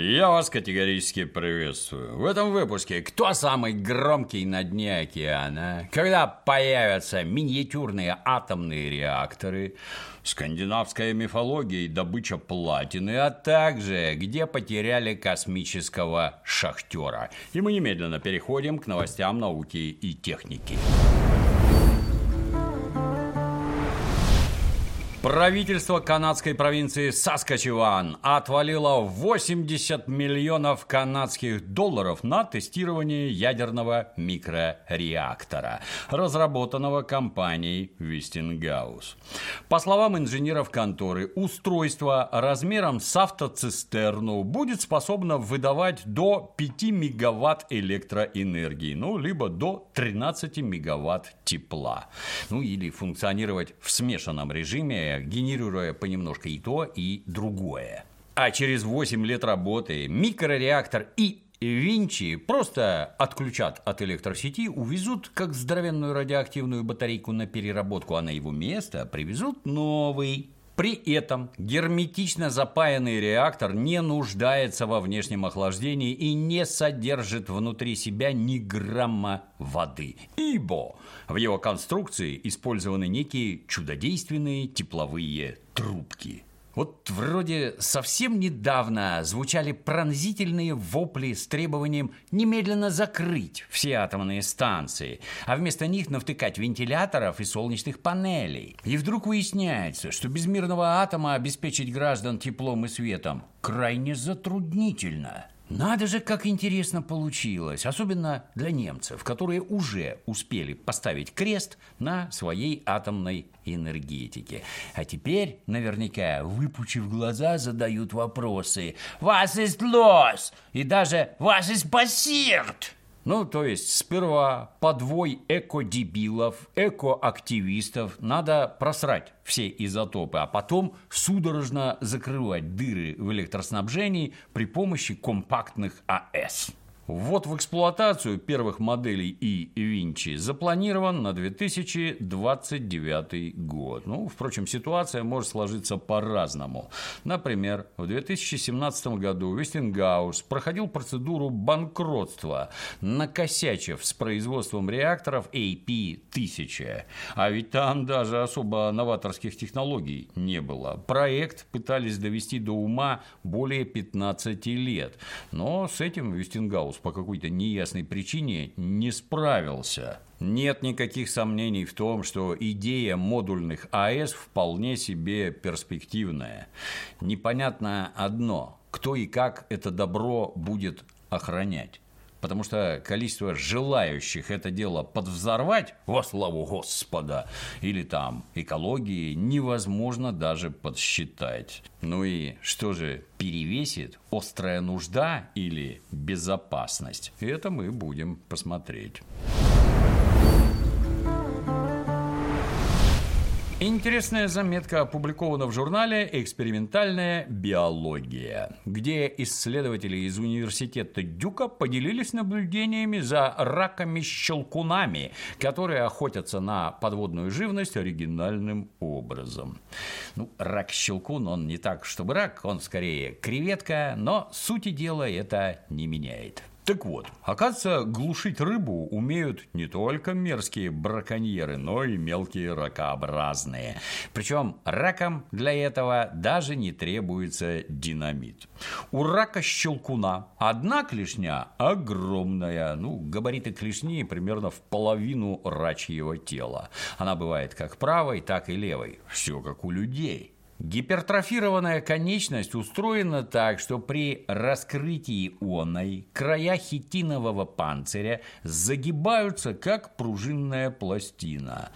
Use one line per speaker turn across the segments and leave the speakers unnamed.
Я вас категорически приветствую. В этом выпуске кто самый громкий на дне океана? Когда появятся миниатюрные атомные реакторы? Скандинавская мифология и добыча платины, а также где потеряли космического шахтера. И мы немедленно переходим к новостям науки и техники. Правительство канадской провинции Саскачеван отвалило 80 миллионов канадских долларов на тестирование ядерного микрореактора, разработанного компанией Westinghouse. По словам инженеров конторы, устройство размером с автоцистерну будет способно выдавать до 5 мегаватт электроэнергии, ну, либо до 13 мегаватт тепла. Ну, или функционировать в смешанном режиме генерируя понемножку и то, и другое. А через 8 лет работы микрореактор и Винчи просто отключат от электросети, увезут как здоровенную радиоактивную батарейку на переработку, а на его место привезут новый. При этом герметично запаянный реактор не нуждается во внешнем охлаждении и не содержит внутри себя ни грамма воды, ибо в его конструкции использованы некие чудодейственные тепловые трубки – вот вроде совсем недавно звучали пронзительные вопли с требованием немедленно закрыть все атомные станции, а вместо них навтыкать вентиляторов и солнечных панелей. И вдруг выясняется, что без мирного атома обеспечить граждан теплом и светом крайне затруднительно – надо же, как интересно получилось, особенно для немцев, которые уже успели поставить крест на своей атомной энергетике. А теперь, наверняка, выпучив глаза, задают вопросы «Was ist los?» и даже «Was ist passiert?» Ну, то есть сперва подвой эко-дебилов, эко-активистов надо просрать все изотопы, а потом судорожно закрывать дыры в электроснабжении при помощи компактных АЭС. Ввод в эксплуатацию первых моделей и Винчи запланирован на 2029 год. Ну, впрочем, ситуация может сложиться по-разному. Например, в 2017 году Вестингаус проходил процедуру банкротства, накосячив с производством реакторов AP-1000. А ведь там даже особо новаторских технологий не было. Проект пытались довести до ума более 15 лет. Но с этим Вестингаус по какой-то неясной причине не справился. Нет никаких сомнений в том, что идея модульных АЭС вполне себе перспективная. Непонятно одно – кто и как это добро будет охранять. Потому что количество желающих это дело подвзорвать во славу Господа или там экологии невозможно даже подсчитать. Ну и что же перевесит острая нужда или безопасность? Это мы будем посмотреть. Интересная заметка опубликована в журнале «Экспериментальная биология», где исследователи из университета Дюка поделились наблюдениями за раками-щелкунами, которые охотятся на подводную живность оригинальным образом. Ну, рак-щелкун, он не так, чтобы рак, он скорее креветка, но сути дела это не меняет. Так вот, оказывается, глушить рыбу умеют не только мерзкие браконьеры, но и мелкие ракообразные. Причем ракам для этого даже не требуется динамит. У рака-щелкуна одна клешня огромная, ну, габариты клешни примерно в половину рачьего тела. Она бывает как правой, так и левой. Все как у людей. Гипертрофированная конечность устроена так, что при раскрытии оной края хитинового панциря загибаются, как пружинная пластина.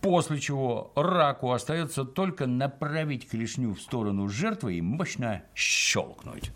После чего раку остается только направить клешню в сторону жертвы и мощно щелкнуть.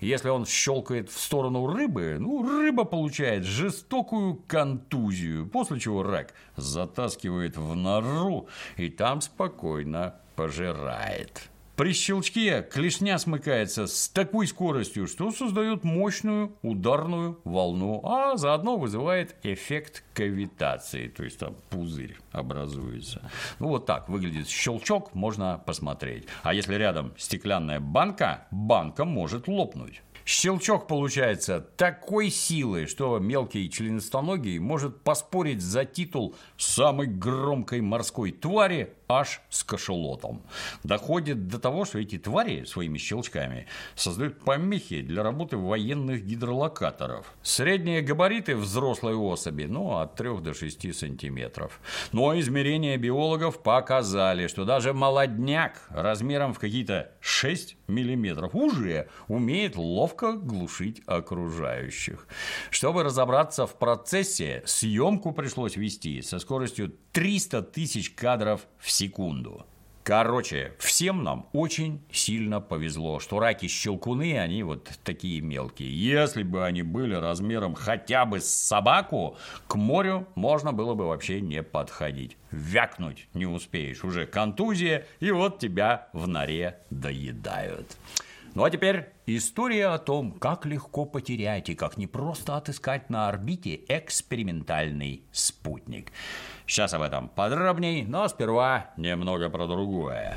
Если он щелкает в сторону рыбы, ну, рыба получает жестокую контузию, после чего рак затаскивает в нору и там спокойно пожирает. При щелчке клешня смыкается с такой скоростью, что создает мощную ударную волну, а заодно вызывает эффект кавитации, то есть там пузырь образуется. Ну вот так выглядит щелчок, можно посмотреть. А если рядом стеклянная банка, банка может лопнуть. Щелчок получается такой силы, что мелкий членистоногий может поспорить за титул самой громкой морской твари аж с кашелотом. Доходит до того, что эти твари своими щелчками создают помехи для работы военных гидролокаторов. Средние габариты взрослой особи, ну, от 3 до 6 сантиметров. Но измерения биологов показали, что даже молодняк размером в какие-то 6 миллиметров уже умеет ловко глушить окружающих. Чтобы разобраться в процессе, съемку пришлось вести со скоростью 300 тысяч кадров в секунду. Короче, всем нам очень сильно повезло, что раки-щелкуны, они вот такие мелкие. Если бы они были размером хотя бы с собаку, к морю можно было бы вообще не подходить. Вякнуть не успеешь, уже контузия, и вот тебя в норе доедают. Ну а теперь история о том, как легко потерять и как не просто отыскать на орбите экспериментальный спутник. Сейчас об этом подробней, но сперва немного про другое.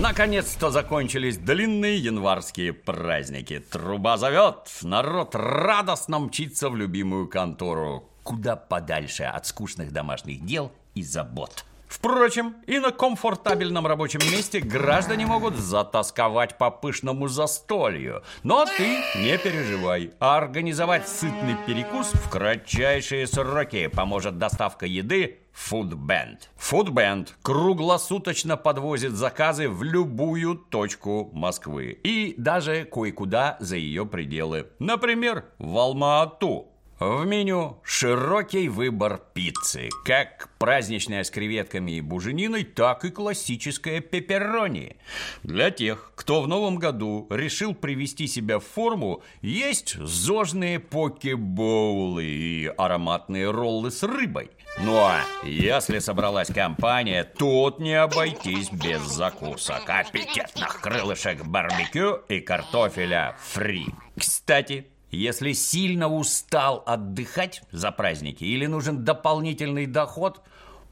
Наконец-то закончились длинные январские праздники. Труба зовет, народ радостно мчится в любимую контору. Куда подальше от скучных домашних дел и забот. Впрочем, и на комфортабельном рабочем месте граждане могут затасковать по пышному застолью. Но ты не переживай, а организовать сытный перекус в кратчайшие сроки поможет доставка еды Foodband. Foodband круглосуточно подвозит заказы в любую точку Москвы и даже кое-куда за ее пределы. Например, в Алма-Ату. В меню широкий выбор пиццы, как праздничная с креветками и бужениной, так и классическая пепперони. Для тех, кто в новом году решил привести себя в форму, есть зожные покебоулы и ароматные роллы с рыбой. Ну а если собралась компания, тут не обойтись без закусок, аппетитных крылышек барбекю и картофеля фри. Кстати, если сильно устал отдыхать за праздники или нужен дополнительный доход,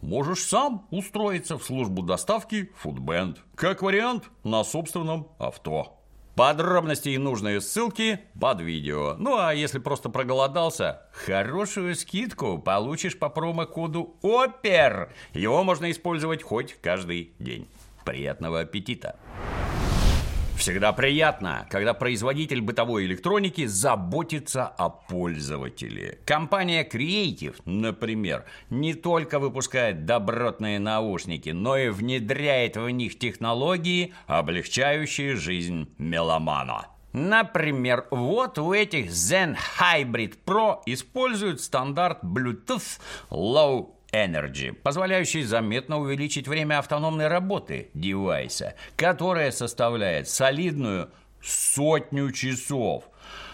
можешь сам устроиться в службу доставки Foodband. Как вариант, на собственном авто. Подробности и нужные ссылки под видео. Ну а если просто проголодался, хорошую скидку получишь по промокоду ОПЕР. Его можно использовать хоть каждый день. Приятного аппетита! Всегда приятно, когда производитель бытовой электроники заботится о пользователе. Компания Creative, например, не только выпускает добротные наушники, но и внедряет в них технологии, облегчающие жизнь меломана. Например, вот у этих Zen Hybrid Pro используют стандарт Bluetooth Low Energy, позволяющий заметно увеличить время автономной работы девайса, которое составляет солидную сотню часов.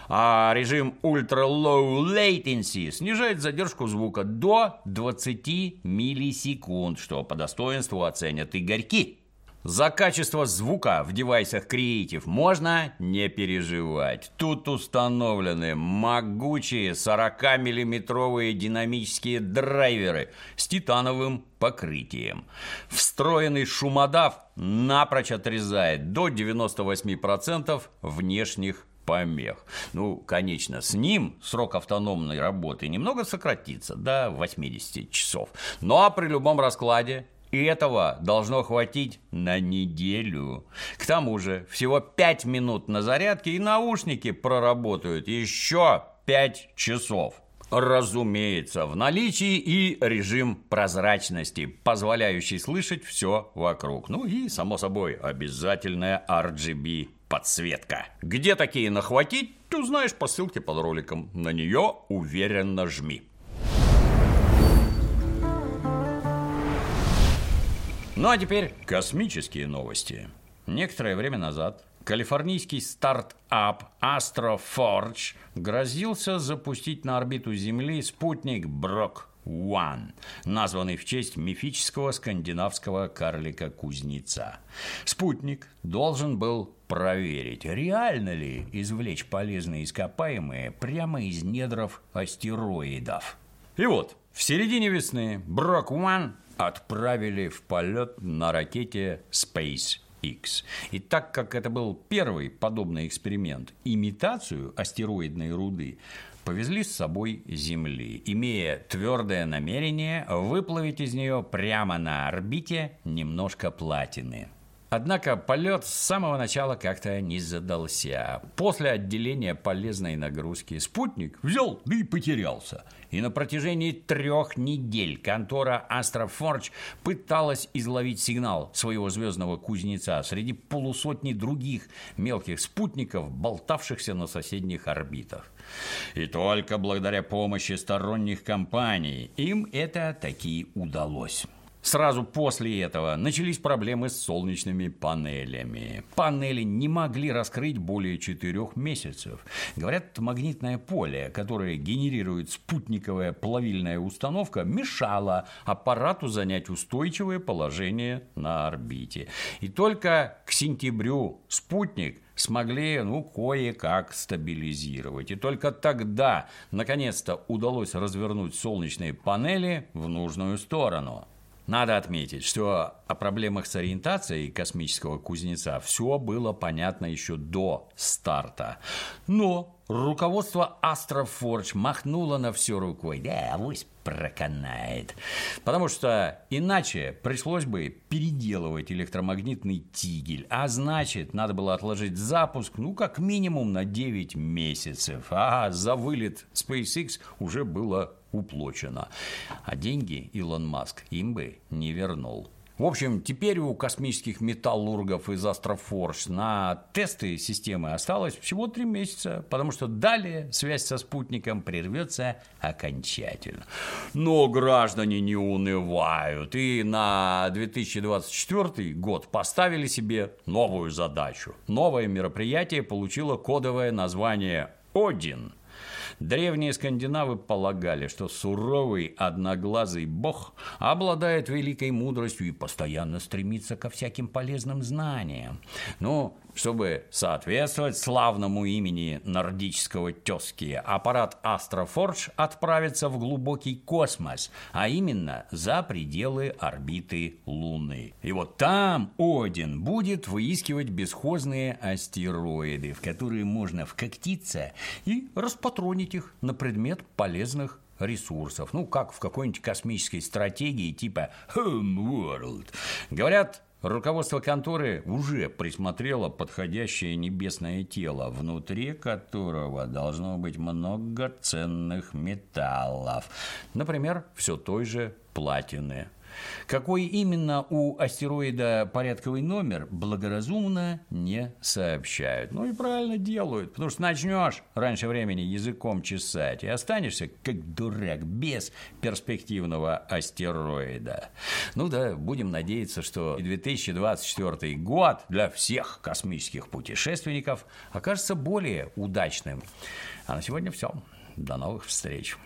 А режим Ultra Low Latency снижает задержку звука до 20 миллисекунд, что по достоинству оценят игорьки. За качество звука в девайсах Creative можно не переживать. Тут установлены могучие 40-миллиметровые динамические драйверы с титановым покрытием. Встроенный шумодав напрочь отрезает до 98% внешних помех. Ну, конечно, с ним срок автономной работы немного сократится до 80 часов. Ну а при любом раскладе и этого должно хватить на неделю. К тому же, всего 5 минут на зарядке, и наушники проработают еще 5 часов. Разумеется, в наличии и режим прозрачности, позволяющий слышать все вокруг. Ну и, само собой, обязательная RGB подсветка. Где такие нахватить, ты узнаешь по ссылке под роликом. На нее уверенно жми. Ну а теперь космические новости. Некоторое время назад калифорнийский стартап Astroforge грозился запустить на орбиту Земли спутник Брок One, названный в честь мифического скандинавского карлика-кузнеца. Спутник должен был проверить, реально ли извлечь полезные ископаемые прямо из недров астероидов. И вот, в середине весны Брок One отправили в полет на ракете Space X. И так как это был первый подобный эксперимент, имитацию астероидной руды повезли с собой Земли, имея твердое намерение выплавить из нее прямо на орбите немножко платины. Однако полет с самого начала как-то не задался. После отделения полезной нагрузки спутник взял да и потерялся. И на протяжении трех недель контора Астрофорч пыталась изловить сигнал своего звездного кузнеца среди полусотни других мелких спутников, болтавшихся на соседних орбитах. И только благодаря помощи сторонних компаний им это таки удалось. Сразу после этого начались проблемы с солнечными панелями. Панели не могли раскрыть более четырех месяцев. Говорят, магнитное поле, которое генерирует спутниковая плавильная установка, мешало аппарату занять устойчивое положение на орбите. И только к сентябрю спутник смогли, ну, кое-как стабилизировать. И только тогда, наконец-то, удалось развернуть солнечные панели в нужную сторону. Надо отметить, что о проблемах с ориентацией космического кузнеца все было понятно еще до старта. Но руководство Астрофорж махнуло на все рукой. Да, авось проканает. Потому что иначе пришлось бы переделывать электромагнитный тигель. А значит, надо было отложить запуск, ну, как минимум на 9 месяцев. А за вылет SpaceX уже было уплочено. А деньги Илон Маск им бы не вернул. В общем, теперь у космических металлургов из Астрофорс на тесты системы осталось всего три месяца, потому что далее связь со спутником прервется окончательно. Но граждане не унывают и на 2024 год поставили себе новую задачу. Новое мероприятие получило кодовое название «Один». Древние скандинавы полагали, что суровый одноглазый бог обладает великой мудростью и постоянно стремится ко всяким полезным знаниям. Но чтобы соответствовать славному имени нордического тезки, аппарат Астрофорж отправится в глубокий космос, а именно за пределы орбиты Луны. И вот там Один будет выискивать бесхозные астероиды, в которые можно вкоктиться и распатронить их на предмет полезных ресурсов. Ну, как в какой-нибудь космической стратегии типа Homeworld. Говорят, Руководство конторы уже присмотрело подходящее небесное тело, внутри которого должно быть много ценных металлов. Например, все той же платины. Какой именно у астероида порядковый номер, благоразумно не сообщают. Ну и правильно делают, потому что начнешь раньше времени языком чесать и останешься как дурак без перспективного астероида. Ну да, будем надеяться, что 2024 год для всех космических путешественников окажется более удачным. А на сегодня все. До новых встреч.